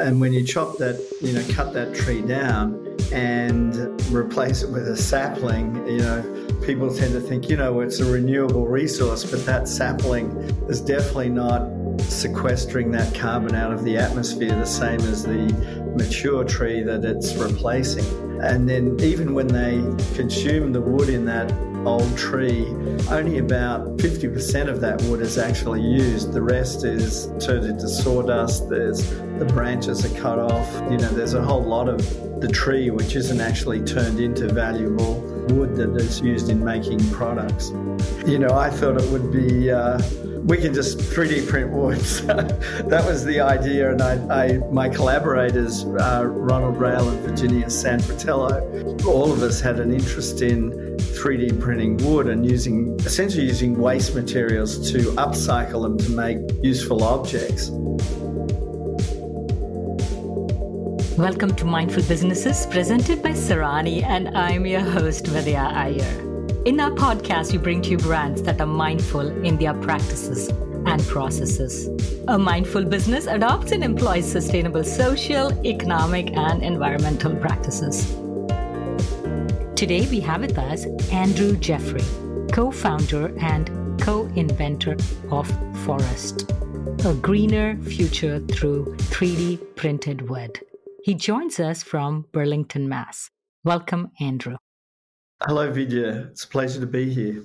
And when you chop that, you know, cut that tree down and replace it with a sapling, you know, people tend to think, you know, it's a renewable resource, but that sapling is definitely not sequestering that carbon out of the atmosphere the same as the mature tree that it's replacing. And then even when they consume the wood in that old tree, only about 50% of that wood is actually used. The rest is turned into sawdust. There's the branches are cut off. You know, there's a whole lot of the tree which isn't actually turned into valuable wood that is used in making products. You know, I thought it would be. Uh, we can just 3D print wood. that was the idea, and I, I my collaborators, uh, Ronald Rael and Virginia San Fratello, all of us had an interest in 3D printing wood and using essentially using waste materials to upcycle them to make useful objects. Welcome to Mindful Businesses, presented by Sarani, and I'm your host, Vidya Iyer. In our podcast, we bring to you brands that are mindful in their practices and processes. A mindful business adopts and employs sustainable social, economic, and environmental practices. Today, we have with us Andrew Jeffrey, co founder and co inventor of Forust, a greener future through 3D printed wood. He joins us from Burlington, Mass. Welcome, Andrew. Hello, Vidya. It's a pleasure to be here.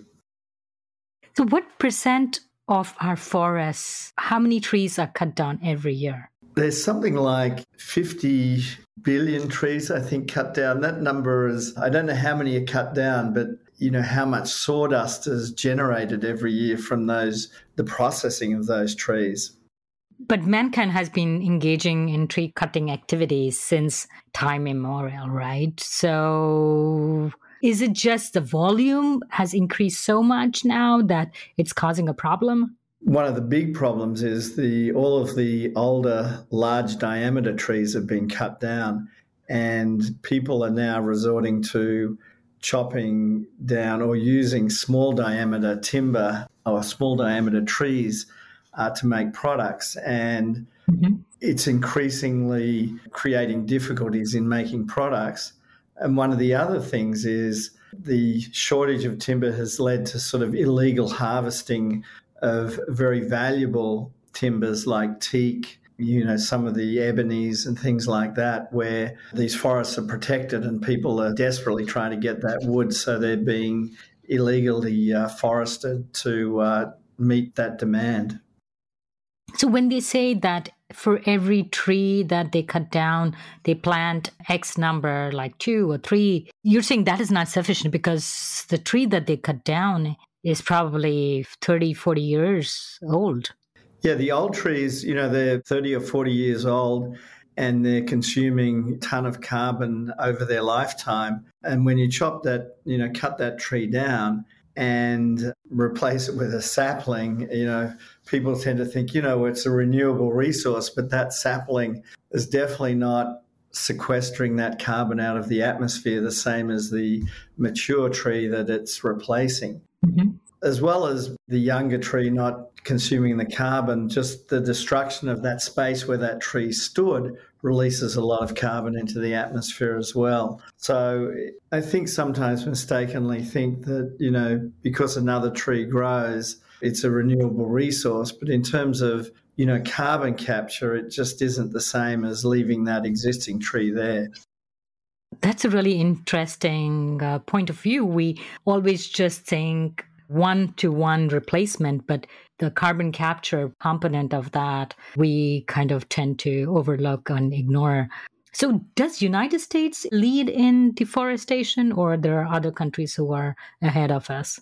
So, what percent of our forests, how many trees are cut down every year? There's something like 50 billion trees, I think, cut down. That number is, I don't know how many are cut down, but you know how much sawdust is generated every year from those, the processing of those trees. But mankind has been engaging in tree cutting activities since time immemorial, right? So is it just the volume has increased so much now that it's causing a problem? One of the big problems is the all of the older large diameter trees have been cut down and people are now resorting to chopping down or using small diameter timber or small diameter trees uh, to make products and mm-hmm. it's increasingly creating difficulties in making products and one of the other things is the shortage of timber has led to sort of illegal harvesting of very valuable timbers like teak, you know, some of the ebonies and things like that, where these forests are protected and people are desperately trying to get that wood. So they're being illegally uh, forested to uh, meet that demand. So when they say that for every tree that they cut down, they plant X number, like two or three. You're saying that is not sufficient because the tree that they cut down is probably 30, 40 years old. Yeah, the old trees, you know, they're 30 or 40 years old and they're consuming ton of carbon over their lifetime. And when you chop that, you know, cut that tree down, and replace it with a sapling, you know, people tend to think, you know, it's a renewable resource, but that sapling is definitely not sequestering that carbon out of the atmosphere the same as the mature tree that it's replacing. Mm-hmm. As well as the younger tree not consuming the carbon, just the destruction of that space where that tree stood releases a lot of carbon into the atmosphere as well. So I think sometimes mistakenly think that, you know, because another tree grows, it's a renewable resource. But in terms of, you know, carbon capture, it just isn't the same as leaving that existing tree there. That's a really interesting uh, point of view. We always just think one to one replacement, but the carbon capture component of that we kind of tend to overlook and ignore. So does United States lead in deforestation or there are other countries who are ahead of us?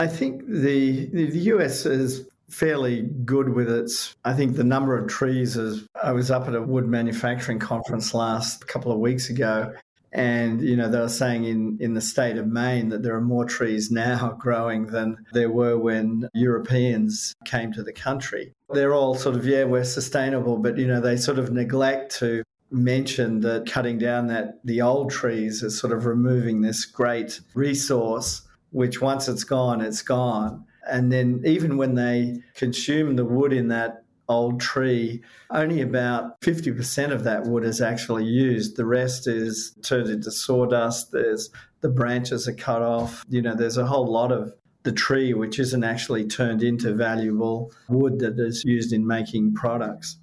I think the the US is fairly good with its I think the number of trees is I was up at a wood manufacturing conference last couple of weeks ago and, you know, they were saying in, in the state of Maine that there are more trees now growing than there were when Europeans came to the country. They're all sort of, yeah, we're sustainable, but, you know, they sort of neglect to mention that cutting down that the old trees is sort of removing this great resource, which once it's gone, it's gone. And then even when they consume the wood in that old tree, only about 50% of that wood is actually used. The rest is turned into sawdust. There's the branches are cut off. You know, there's a whole lot of the tree which isn't actually turned into valuable wood that is used in making products.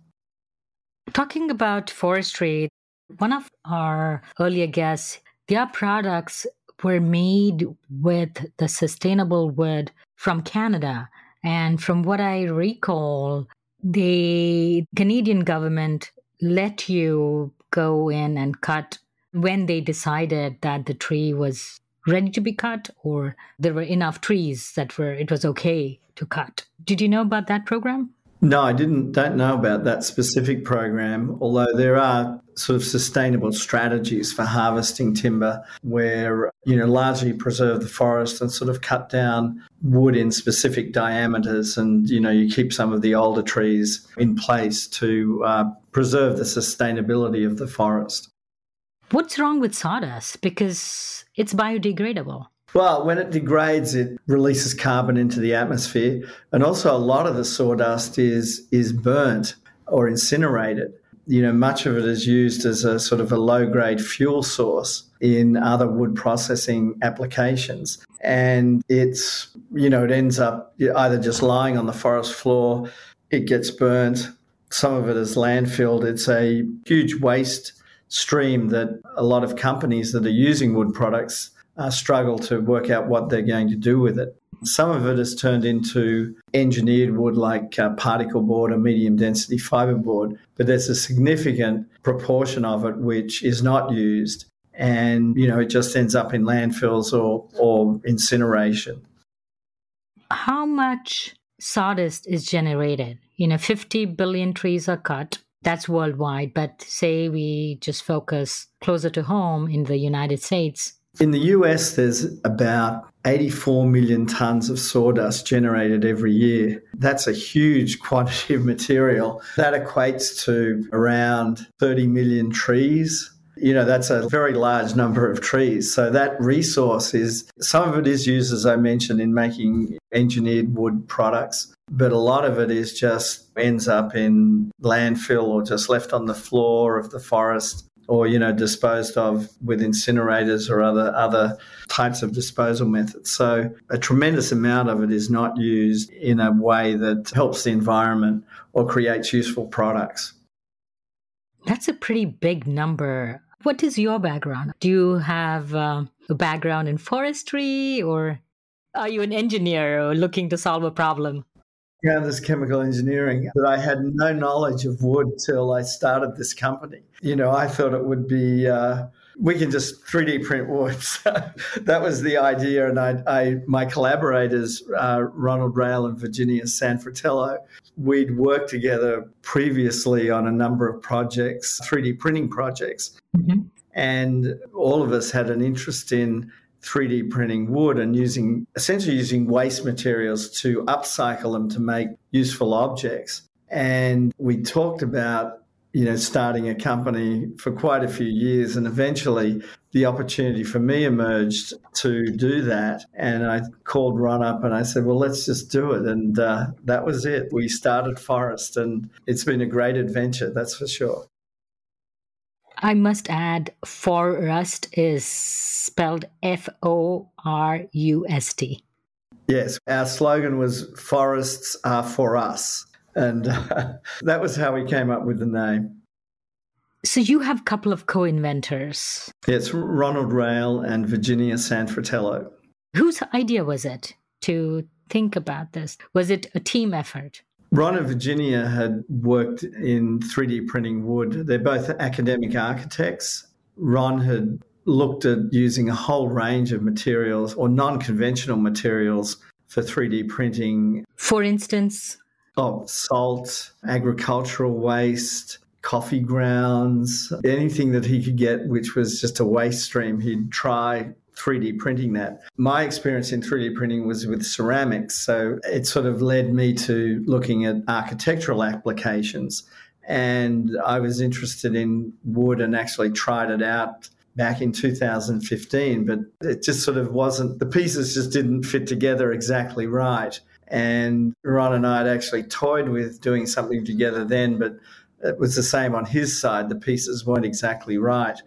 Talking about forestry, one of our earlier guests, their products were made with the sustainable wood from Canada. And from what I recall, the Canadian government let you go in and cut when they decided that the tree was ready to be cut or there were enough trees that were it was okay to cut. Did you know about that program? No, I didn't don't know about that specific program, although there are sort of sustainable strategies for harvesting timber where you know largely preserve the forest and sort of cut down wood in specific diameters and you know you keep some of the older trees in place to uh, preserve the sustainability of the forest. What's wrong with sawdust? Because it's biodegradable. Well, when it degrades, it releases carbon into the atmosphere, and also a lot of the sawdust is is burnt or incinerated. You know, much of it is used as a sort of a low grade fuel source in other wood processing applications, and it's you know it ends up either just lying on the forest floor, it gets burnt. Some of it is landfilled. It's a huge waste stream that a lot of companies that are using wood products uh, struggle to work out what they're going to do with it. Some of it has turned into engineered wood like uh, particle board or medium density fiberboard, but there's a significant proportion of it which is not used and you know it just ends up in landfills or or incineration. How much sawdust is generated? You know, 50 billion trees are cut. That's worldwide, but say we just focus closer to home in the United States in the US, there's about 84 million tons of sawdust generated every year. That's a huge quantity of material. That equates to around 30 million trees. You know, that's a very large number of trees. So that resource is, some of it is used, as I mentioned, in making engineered wood products, but a lot of it is just ends up in landfill or just left on the floor of the forest or you know disposed of with incinerators or other other types of disposal methods. So a tremendous amount of it is not used in a way that helps the environment or creates useful products. That's a pretty big number. What is your background? Do you have uh, a background in forestry or are you an engineer looking to solve a problem? This chemical engineering, but I had no knowledge of wood till I started this company. You know, I thought it would be uh, we can just 3D print wood. So that was the idea, and I, I my collaborators, uh, Ronald Rael and Virginia San Fratello, we'd worked together previously on a number of projects, 3D printing projects, mm-hmm. and all of us had an interest in 3D printing wood and using essentially using waste materials to upcycle them to make useful objects. And we talked about you know starting a company for quite a few years and eventually the opportunity for me emerged to do that. And i called ron up and i said well let's just do it. And uh, that was it. We started Forust and it's been a great adventure that's for sure I must add, Forust is spelled F O R U S T. Yes, our slogan was Forests are for us. And uh, that was how we came up with the name. So you have a couple of co inventors. Yes, Ronald Rael and Virginia San Fratello. Whose idea was it to think about this? Was it a team effort? Ron and Virginia had worked in 3D printing wood. They're both academic architects. Ron had looked at using a whole range of materials or non conventional materials for 3D printing. For instance, oh, salt, agricultural waste, coffee grounds, anything that he could get which was just a waste stream, he'd try 3D printing that. My experience in 3D printing was with ceramics, so it sort of led me to looking at architectural applications. And I was interested in wood and actually tried it out back in 2015, but it just sort of wasn't, the pieces just didn't fit together exactly right. And Ron and I had actually toyed with doing something together then, but it was the same on his side. The pieces weren't exactly right.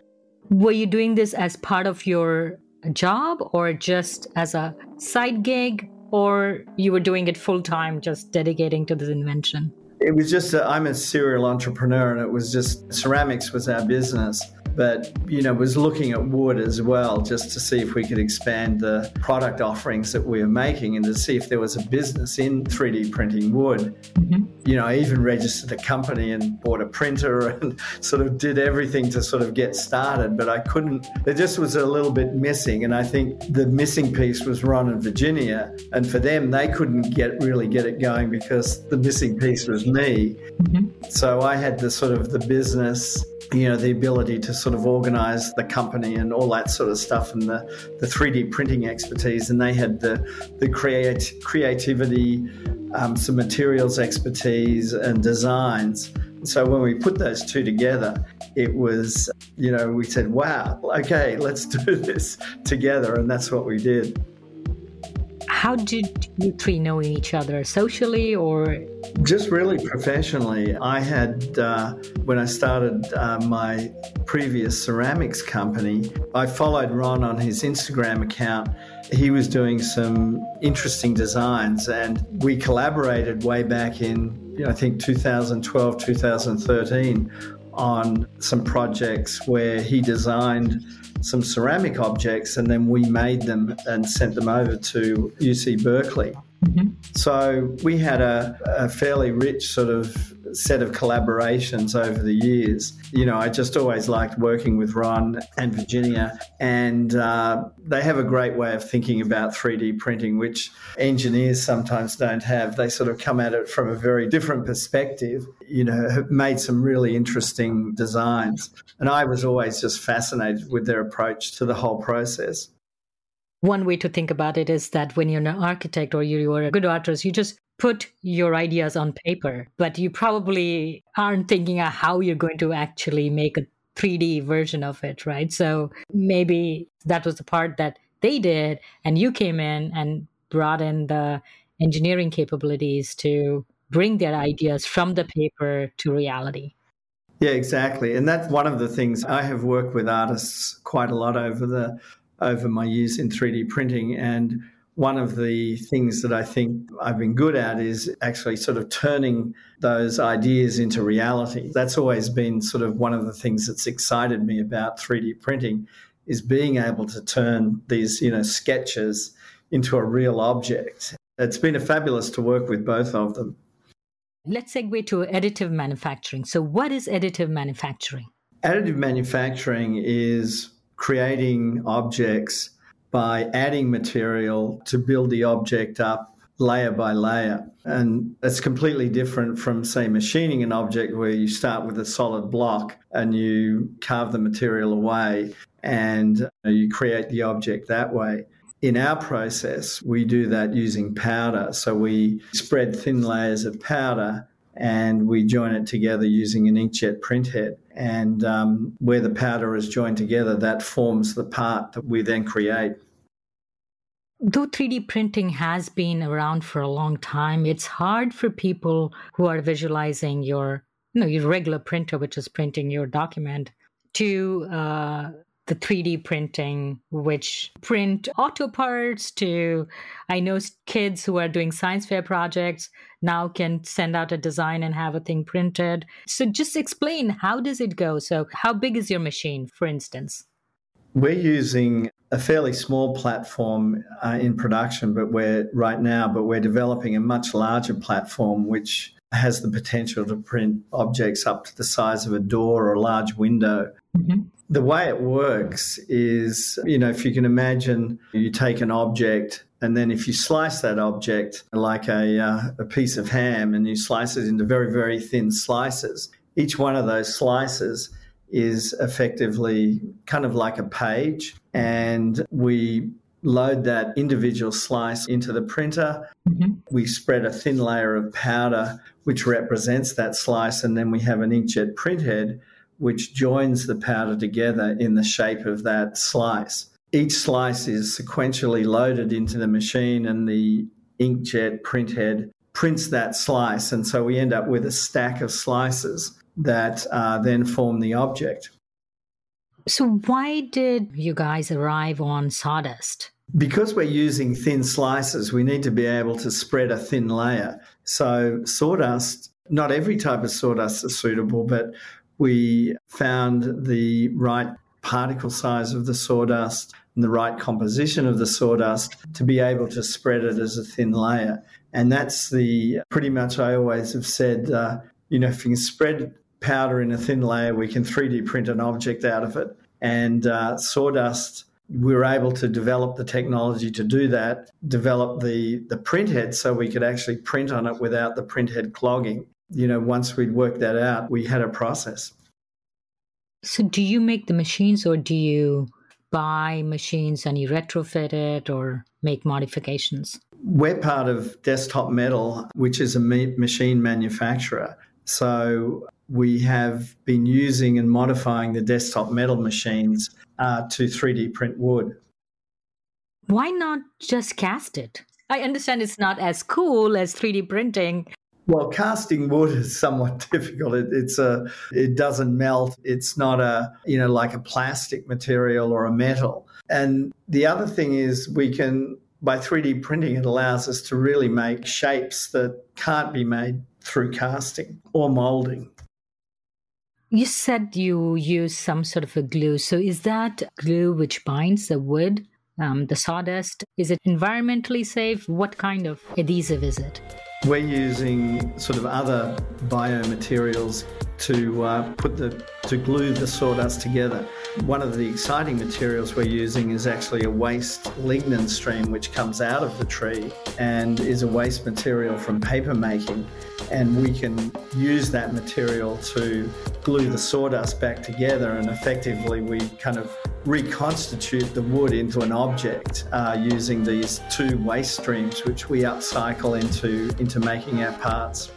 Were you doing this as part of your job or just as a side gig, or you were doing it full time, just dedicating to this invention? It was just, i am a serial entrepreneur, and it was just ceramics was our business but you know was looking at wood as well just to see if we could expand the product offerings that we were making and to see if there was a business in 3D printing wood. Mm-hmm. You know, I even registered a company and bought a printer and sort of did everything to sort of get started, but I couldn't. There just was a little bit missing, and I think the missing piece was Ron and Virginia, and for them they couldn't get really get it going because the missing piece was me. Mm-hmm. So I had the sort of the business you know, the ability to sort of organize the company and all that sort of stuff and the, the 3D printing expertise. And they had the, the create, creativity, um, some materials expertise and designs. So when we put those two together, it was, you know, we said, wow, okay, let's do this together. And that's what we did. How did you three know each other socially or? Just really professionally. I had, uh, when I started uh, my previous ceramics company, I followed Ron on his Instagram account. He was doing some interesting designs and we collaborated way back in, you know, I think 2012, 2013 on some projects where he designed some ceramic objects and then we made them and sent them over to UC Berkeley. Mm-hmm. So we had a, a, fairly rich sort of set of collaborations over the years. You know, I just always liked working with Ron and Virginia, and uh, they have a great way of thinking about 3D printing, which engineers sometimes don't have. They sort of come at it from a very different perspective, you know, have made some really interesting designs. And I was always just fascinated with their approach to the whole process. One way to think about it is that when you're an architect or you're a good artist, you just put your ideas on paper, but you probably aren't thinking of how you're going to actually make a 3D version of it, right? So maybe that was the part that they did, and you came in and brought in the engineering capabilities to bring their ideas from the paper to reality. Yeah, exactly. And that's one of the things I have worked with artists quite a lot over the over my years in 3D printing and one of the things that I think I've been good at is actually sort of turning those ideas into reality. That's always been sort of one of the things that's excited me about 3D printing is being able to turn these, you know, sketches into a real object. It's been a fabulous to work with both of them. Let's segue to additive manufacturing. So what is additive manufacturing? Additive manufacturing is creating objects by adding material to build the object up layer by layer. And it's completely different from, say, machining an object where you start with a solid block and you carve the material away and you create the object that way. In our process, we do that using powder. So we spread thin layers of powder and we join it together using an inkjet printhead. And um, where the powder is joined together, that forms the part that we then create. Though 3D printing has been around for a long time, it's hard for people who are visualizing your, you know, your regular printer, which is printing your document, to uh, the 3D printing, which print auto parts to, I know kids who are doing science fair projects now can send out a design and have a thing printed. So just explain, how does it go? So how big is your machine, for instance? We're using a fairly small platform uh, in production, but we're right now, but we're developing a much larger platform which has the potential to print objects up to the size of a door or a large window. Mm-hmm. The way it works is, you know, if you can imagine you take an object and then if you slice that object like a, uh, a piece of ham and you slice it into very, very thin slices, each one of those slices is effectively kind of like a page. And we load that individual slice into the printer. Mm-hmm. We spread a thin layer of powder, which represents that slice. And then we have an inkjet printhead, which joins the powder together in the shape of that slice. Each slice is sequentially loaded into the machine, and the inkjet printhead prints that slice. And so we end up with a stack of slices that uh, then form the object. So, why did you guys arrive on sawdust? Because we're using thin slices, we need to be able to spread a thin layer. So, sawdust, not every type of sawdust is suitable, but we found the right particle size of the sawdust and the right composition of the sawdust to be able to spread it as a thin layer. And that's the pretty much I always have said, uh, you know, if you can spread powder in a thin layer, we can 3D print an object out of it. And uh, sawdust, we were able to develop the technology to do that, develop the, the print head so we could actually print on it without the print head clogging. You know, once we'd worked that out, we had a process. So, do you make the machines or do you buy machines and you retrofit it or make modifications? We're part of Desktop Metal, which is a machine manufacturer. So we have been using and modifying the desktop metal machines uh, to 3D print wood. Why not just cast it? I understand it's not as cool as 3D printing. Well, casting wood is somewhat difficult. It, it's a, it doesn't melt. It's not a, you know, like a plastic material or a metal. And the other thing is we can, by 3D printing, it allows us to really make shapes that can't be made through casting or molding. You said you use some sort of a glue. So is that glue which binds the wood, um, the sawdust? Is it environmentally safe? What kind of adhesive is it? We're using sort of other biomaterials to uh, put the to glue the sawdust together. One of the exciting materials we're using is actually a waste lignin stream which comes out of the tree and is a waste material from paper making. And we can use that material to glue the sawdust back together and effectively we kind of reconstitute the wood into an object uh, using these two waste streams which we upcycle into into making our parts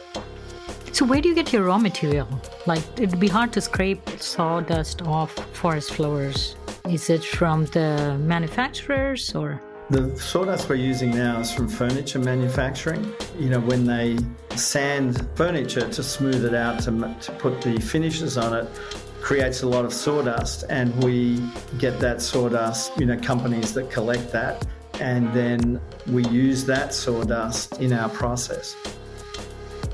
so where do you get your raw material like it'd be hard to scrape sawdust off forest floors is it from the manufacturers or the sawdust we're using now is from furniture manufacturing. You know, when they sand furniture to smooth it out to, to put the finishes on it, creates a lot of sawdust, and we get that sawdust, you know, companies that collect that, and then we use that sawdust in our process.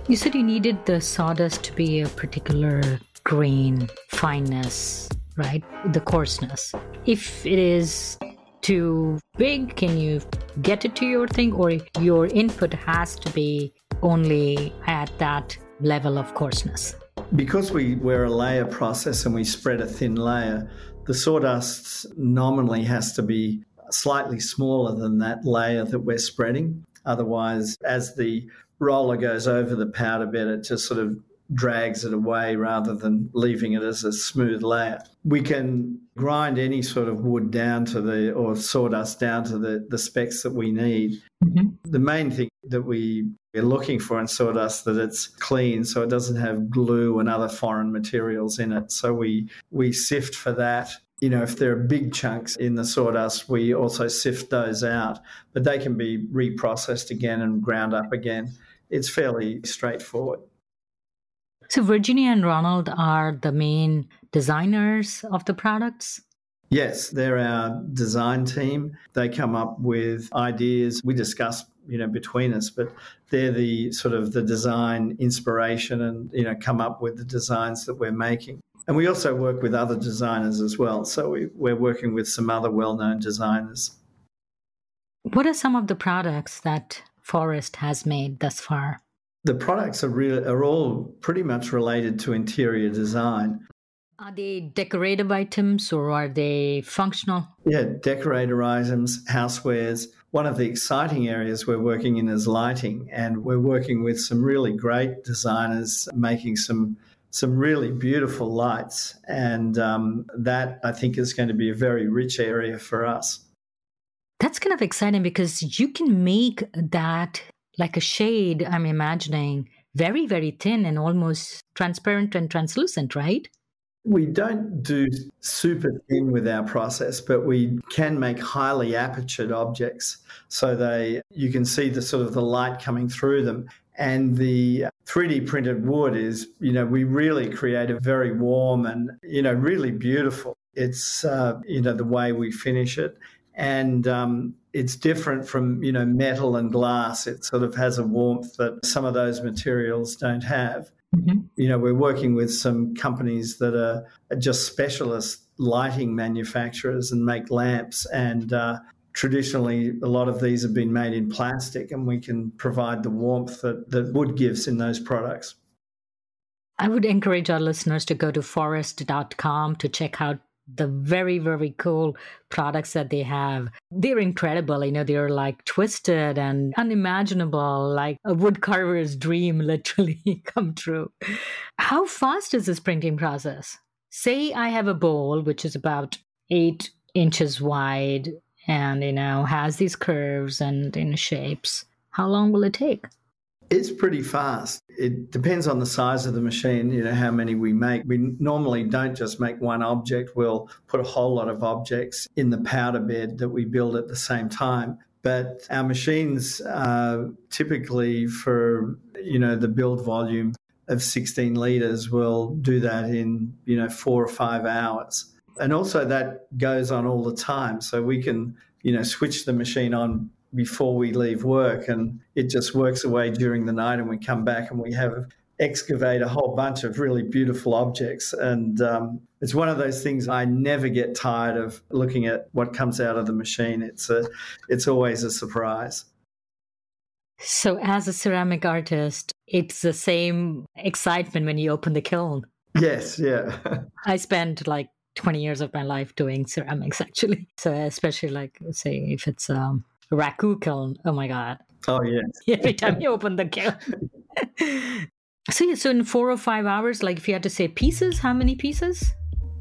You said you needed the sawdust to be a particular grain, fineness, right? The coarseness. If it is too big? Can you get it to your thing? Or your input has to be only at that level of coarseness? Because we, we're a layer process and we spread a thin layer, the sawdust nominally has to be slightly smaller than that layer that we're spreading. Otherwise, as the roller goes over the powder bed, it just sort of drags it away rather than leaving it as a smooth layer. We can grind any sort of wood down to the, or sawdust down to the, the specs that we need. Mm-hmm. The main thing that we are looking for in sawdust that it's clean so it doesn't have glue and other foreign materials in it. So we, we sift for that. You know, if there are big chunks in the sawdust, we also sift those out, but they can be reprocessed again and ground up again. It's fairly straightforward. So, Virginia and Ronald are the main designers of the products? Yes, they're our design team. They come up with ideas. We discuss, you know, between us, but they're the sort of the design inspiration and, you know, come up with the designs that we're making. And we also work with other designers as well. So we, we're working with some other well known designers. What are some of the products that Forust has made thus far? The products are, real, are all pretty much related to interior design. Are they decorative items or are they functional? Yeah, decorator items, housewares. One of the exciting areas we're working in is lighting, and we're working with some really great designers making some some really beautiful lights, and um, that I think is going to be a very rich area for us. That's kind of exciting because you can make that like a shade, I'm imagining, very, very thin and almost transparent and translucent, right? We don't do super thin with our process, but we can make highly apertured objects so they you can see the sort of the light coming through them. And the 3D printed wood is, you know, we really create a very warm and, you know, really beautiful. It's, uh, you know, the way we finish it. And um, it's different from, you know, metal and glass. It sort of has a warmth that some of those materials don't have. Mm-hmm. You know, we're working with some companies that are, just specialist lighting manufacturers and make lamps. And uh, traditionally, a lot of these have been made in plastic, and we can provide the warmth that, that wood gives in those products. I would encourage our listeners to go to forust.com to check out the very very cool products that they have. They're incredible you know they're like twisted and unimaginable like a woodcarver's dream literally come true. How fast is this printing process? Say i have a bowl which is about eight inches wide and you know has these curves and in shapes. How long will it take it's pretty fast. It depends on the size of the machine, you know, how many we make. We normally don't just make one object, we'll put a whole lot of objects in the powder bed that we build at the same time. But our machines are typically for, you know, the build volume of 16 litres will do that in, you know, four or five hours. And also that goes on all the time. So we can, you know, switch the machine on before we leave work and it just works away during the night and we come back and we have excavate a whole bunch of really beautiful objects. And um, it's one of those things i never get tired of looking at what comes out of the machine. It's a it's always a surprise. So as a ceramic artist it's the same excitement when you open the kiln. Yes yeah. I spent like 20 years of my life doing ceramics actually. So especially like say if it's um raku kiln. Oh my god! Oh yes. Every time you open the kiln. so yeah, so in four or five hours, like if you had to say pieces, how many pieces?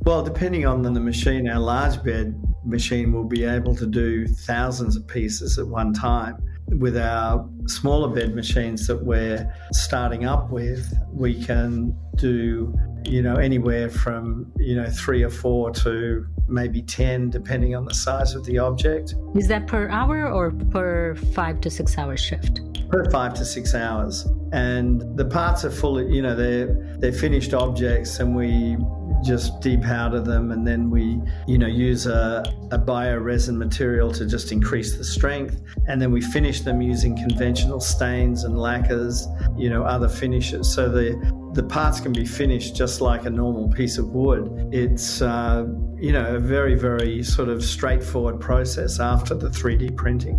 Well, depending on the machine, our large bed machine will be able to do thousands of pieces at one time. With our smaller bed machines that we're starting up with, we can do you know, anywhere from, you know, three or four to maybe 10, depending on the size of the object. Is that per hour or per five to six hour shift? Per five to six hours. And the parts are fully, you know, they're, they're finished objects and we just depowder them and then we you know use a, a bioresin material to just increase the strength and then we finish them using conventional stains and lacquers you know other finishes so the the parts can be finished just like a normal piece of wood. It's, uh, you know, a very, very sort of straightforward process after the 3D printing.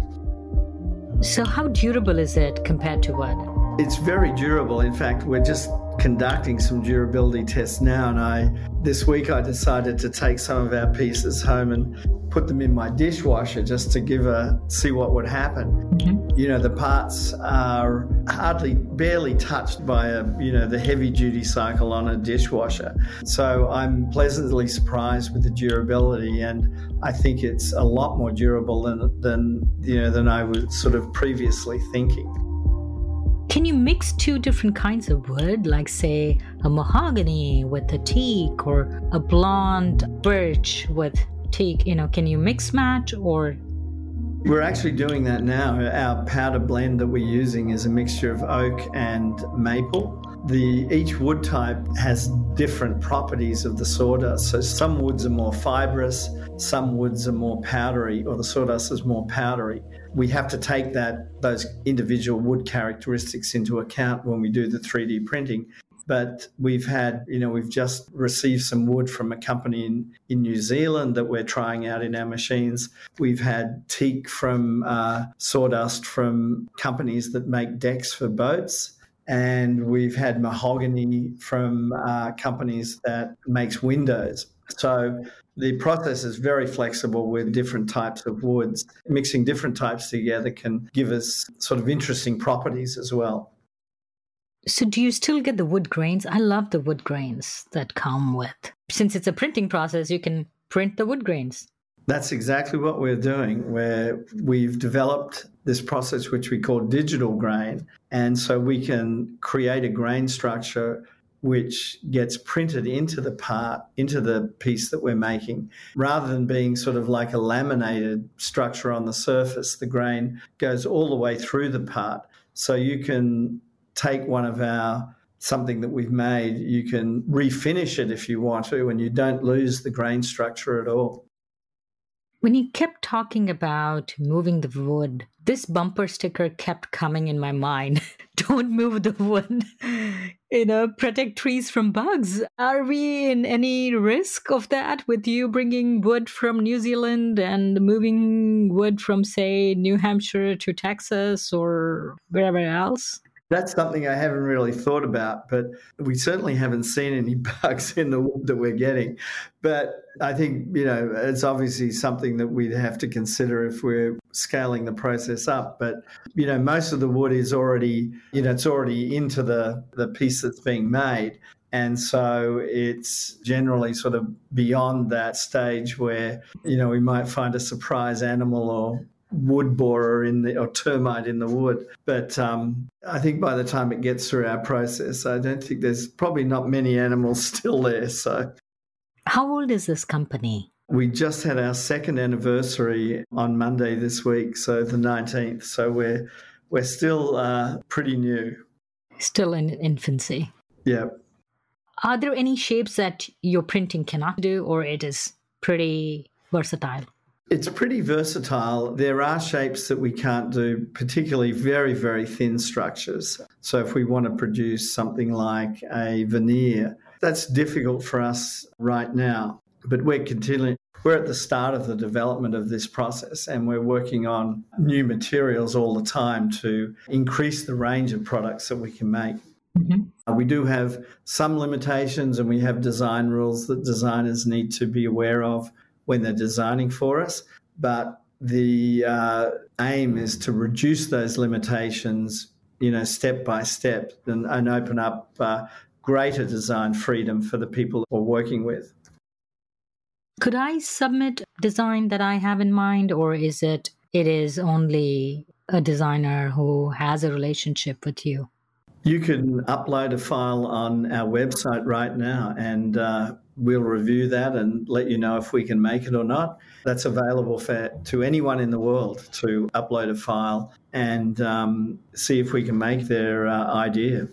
So, how durable is it compared to wood? It's very durable. In fact, we're just conducting some durability tests now, and I this week I decided to take some of our pieces home and put them in my dishwasher just to give a see what would happen. Mm-hmm. You know, the parts are hardly barely touched by a you know the heavy duty cycle on a dishwasher. So I'm pleasantly surprised with the durability, and I think it's a lot more durable than than you know than I was sort of previously thinking. Can you mix two different kinds of wood, like, say, a mahogany with a teak or a blonde birch with teak? You know, can you mix match or? We're actually doing that now. Our powder blend that we're using is a mixture of oak and maple. The each wood type has different properties of the sawdust. So some woods are more fibrous, some woods are more powdery, or the sawdust is more powdery we have to take that those individual wood characteristics into account when we do the 3D printing. But we've had, you know, we've just received some wood from a company in, in New Zealand that we're trying out in our machines. We've had teak from uh, sawdust from companies that make decks for boats and we've had mahogany from uh, companies that makes windows. So the process is very flexible with different types of woods. Mixing different types together can give us sort of interesting properties as well. So, do you still get the wood grains? I love the wood grains that come with. Since it's a printing process, you can print the wood grains. That's exactly what we're doing, where we've developed this process which we call digital grain. And so we can create a grain structure which gets printed into the part, into the piece that we're making. Rather than being sort of like a laminated structure on the surface, the grain goes all the way through the part. So you can take one of our something that we've made, you can refinish it if you want to, and you don't lose the grain structure at all. When you kept talking about moving the wood, this bumper sticker kept coming in my mind. Don't move the wood. you know, protect trees from bugs. Are we in any risk of that with you bringing wood from New Zealand and moving wood from, say, New Hampshire to Texas or wherever else? That's something I haven't really thought about, but we certainly haven't seen any bugs in the wood that we're getting. But I think, you know, it's obviously something that we'd have to consider if we're scaling the process up. But, you know, most of the wood is already, you know, it's already into the, the piece that's being made. And so it's generally sort of beyond that stage where, you know, we might find a surprise animal or wood borer in the or termite in the wood. But um, I think by the time it gets through our process, I don't think there's probably not many animals still there. So, how old is this company? We just had our second anniversary on Monday this week, so the 19th. So we're we're still uh, pretty new. Still in infancy. Yeah. Are there any shapes that your printing cannot do, or it is pretty versatile? It's pretty versatile. There are shapes that we can't do, particularly very, very thin structures. So, if we want to produce something like a veneer, that's difficult for us right now. But we're continuing, we're at the start of the development of this process and we're working on new materials all the time to increase the range of products that we can make. Mm-hmm. We do have some limitations and we have design rules that designers need to be aware of when they're designing for us. But the uh, aim is to reduce those limitations, you know, step by step and, and open up uh, greater design freedom for the people we're working with. Could I submit design that I have in mind, or is it it is only a designer who has a relationship with you? You can upload a file on our website right now, and uh, we'll review that and let you know if we can make it or not. That's available for to anyone in the world to upload a file and um, see if we can make their uh, idea.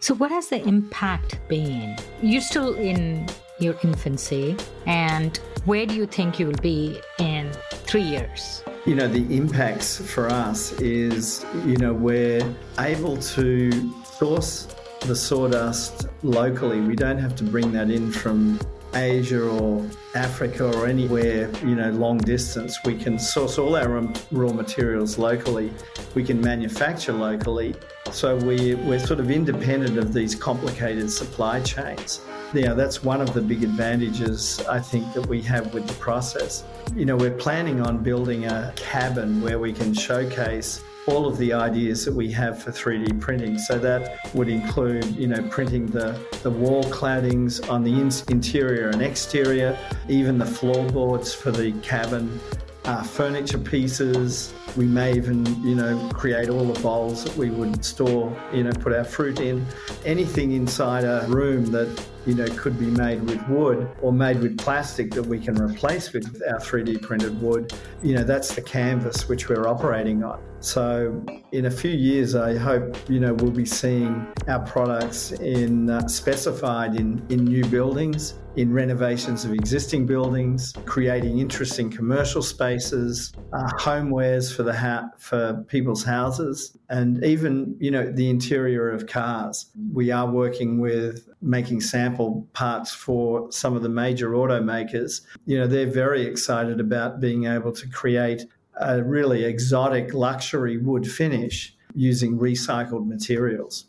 So, what has the impact been? You're still in your infancy, and where do you think you will be in three years? You know, the impacts for us is, you know, we're able to source the sawdust locally. We don't have to bring that in from Asia or Africa or anywhere, you know, long distance. We can source all our raw materials locally. We can manufacture locally. So we, we're sort of independent of these complicated supply chains. Yeah, that's one of the big advantages I think that we have with the process. You know, we're planning on building a cabin where we can showcase all of the ideas that we have for 3D printing. So that would include, you know, printing the, the wall claddings on the in- interior and exterior, even the floorboards for the cabin, uh, furniture pieces. We may even, you know, create all the bowls that we would store, you know, put our fruit in. Anything inside a room that, you know, could be made with wood or made with plastic that we can replace with our 3D printed wood, you know, that's the canvas which we're operating on. So, in a few years, I hope you know we'll be seeing our products in uh, specified in in new buildings, in renovations of existing buildings, creating interesting commercial spaces, uh, homewares for the ha- for people's houses, and even you know the interior of cars. We are working with making sample parts for some of the major automakers. You know, they're very excited about being able to create a really exotic luxury wood finish using recycled materials.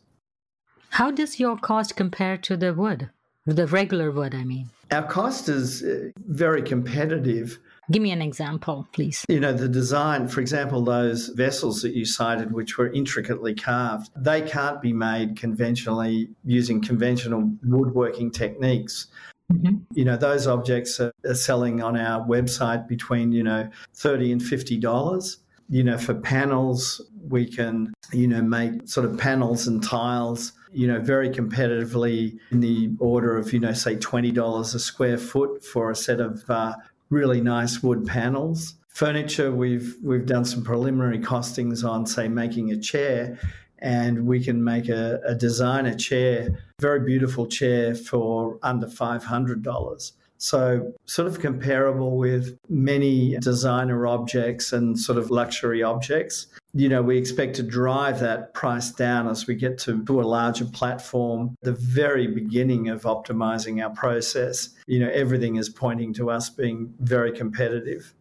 How does your cost compare to the wood? The regular wood, I mean. Our cost is uh, very competitive. Give me an example, please. You know, the design, for example, those vessels that you cited, which were intricately carved, they can't be made conventionally using conventional woodworking techniques. Mm-hmm. You know, those objects are, are selling on our website between, you know, 30 and $50. you know, for panels, we can, you know, make sort of panels and tiles, you know, very competitively in the order of, you know, say $20 a square foot for a set of uh, really nice wood panels. Furniture, we've we've done some preliminary costings on, say, making a chair, and we can make a, a designer chair, very beautiful chair for under five hundred dollars. So, sort of comparable with many designer objects and sort of luxury objects. You know, we expect to drive that price down as we get to, to a larger platform. The very beginning of optimizing our process, you know, everything is pointing to us being very competitive.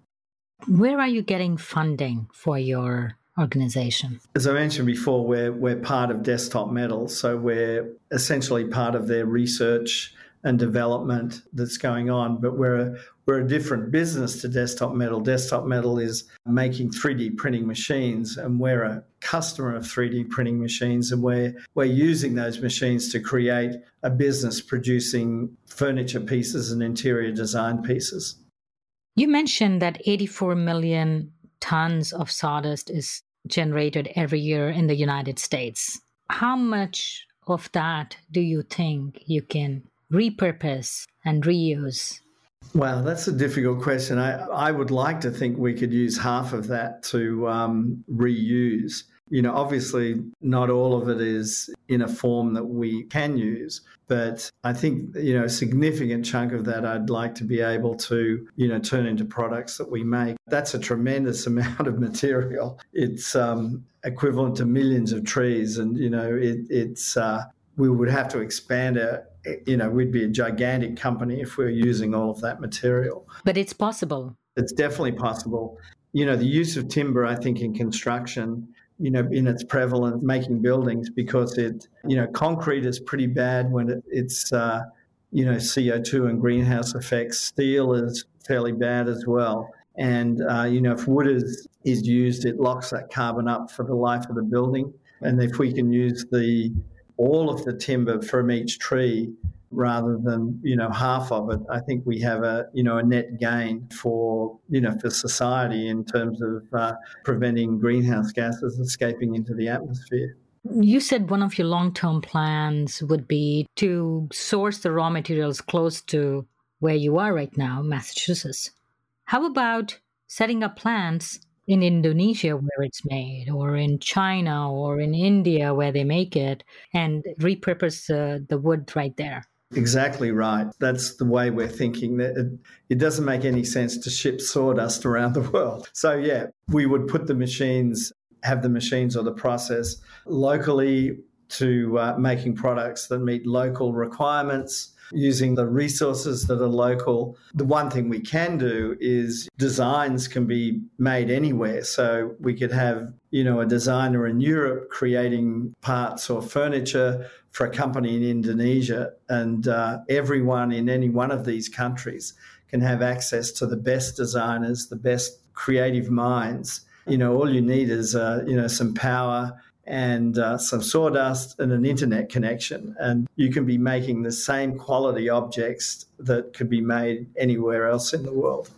Where are you getting funding for your organization? As I mentioned before, we're, we're part of Desktop Metal. So we're essentially part of their research and development that's going on. But we're a, we're a different business to Desktop Metal. Desktop Metal is making 3D printing machines, and we're a customer of 3D printing machines, and we're we're using those machines to create a business producing furniture pieces and interior design pieces. You mentioned that 84 million tons of sawdust is generated every year in the United States. How much of that do you think you can repurpose and reuse? Well, that's a difficult question. I, I would like to think we could use half of that to um, reuse. You know, obviously, not all of it is in a form that we can use, but I think, you know, a significant chunk of that I'd like to be able to, you know, turn into products that we make. That's a tremendous amount of material. It's um, equivalent to millions of trees, and, you know, it, it's, uh, we would have to expand our you know, we'd be a gigantic company if we are using all of that material. But it's possible. It's definitely possible. You know, the use of timber, I think, in construction, you know, in its prevalence, making buildings, because it, you know, concrete is pretty bad when it, it's, uh, you know, CO2 and greenhouse effects. Steel is fairly bad as well. And, uh, you know, if wood is, is used, it locks that carbon up for the life of the building. And if we can use the all of the timber from each tree rather than you know half of it. I think we have a you know a net gain for you know for society in terms of uh, preventing greenhouse gases escaping into the atmosphere. You said one of your long-term plans would be to source the raw materials close to where you are right now massachusetts. How about setting up plants in Indonesia where it's made, or in China, or in India where they make it, and repurpose uh, the wood right there. Exactly right. That's the way we're thinking. That it, it doesn't make any sense to ship sawdust around the world. So yeah, we would put the machines, have the machines or the process locally to uh, making products that meet local requirements using the resources that are local. The one thing we can do is designs can be made anywhere. So we could have, you know, a designer in Europe creating parts or furniture for a company in Indonesia, and uh, everyone in any one of these countries can have access to the best designers, the best creative minds. You know, all you need is, uh, you know, some power and uh, some sawdust and an internet connection. And you can be making the same quality objects that could be made anywhere else in the world.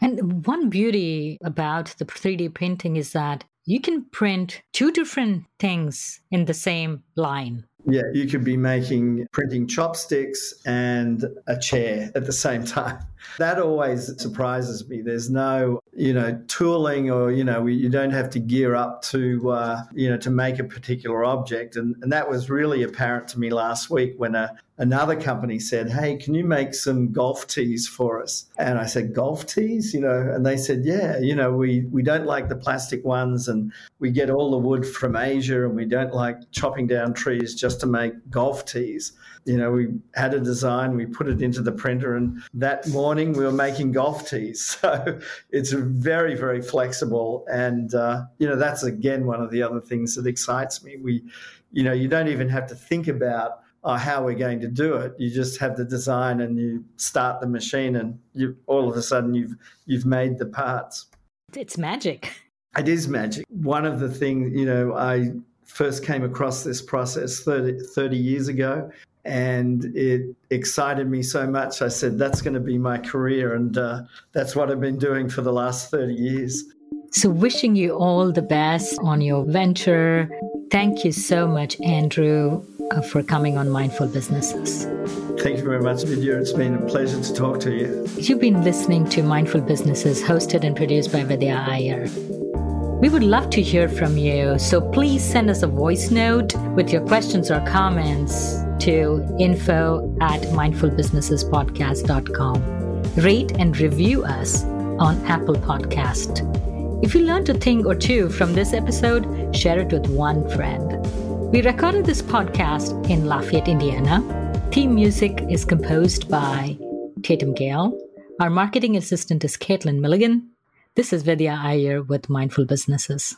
And one beauty about the 3D printing is that you can print two different things in the same line. Yeah, you could be making printing chopsticks and a chair at the same time. That always surprises me. There's no, you know, tooling or, you know, you don't have to gear up to, uh, you know, to make a particular object. And, and that was really apparent to me last week when a, another company said, Hey, can you make some golf tees for us? And I said, Golf tees? You know, and they said, Yeah, you know, we, we don't like the plastic ones and we get all the wood from Asia and we don't like chopping down trees just to make golf tees. You know, we had a design, we put it into the printer, and that morning we were making golf tees. So it's very, very flexible. And, uh, you know, that's again one of the other things that excites me. We, you know, you don't even have to think about uh, how we're going to do it. You just have the design and you start the machine, and you all of a sudden you've you've made the parts. It's magic. It is magic. One of the things, you know, I first came across this process 30, 30 years ago and it excited me so much. I said, that's going to be my career. And uh, that's what I've been doing for the last 30 years. So, wishing you all the best on your venture. Thank you so much, Andrew, Uh, for coming on Mindful Businesses. Thank you very much, Vidya. It's been a pleasure to talk to you. You've been listening to Mindful Businesses, hosted and produced by Vidya Iyer. We would love to hear from you, so please send us a voice note with your questions or comments to info at mindfulbusinessespodcast.com. Rate and review us on Apple Podcast. If you learned a thing or two from this episode, share it with one friend. We recorded this podcast in Lafayette, Indiana. Theme music is composed by Tatum Gale. Our marketing assistant is Caitlin Milligan. This is Vidya Iyer with Mindful Businesses.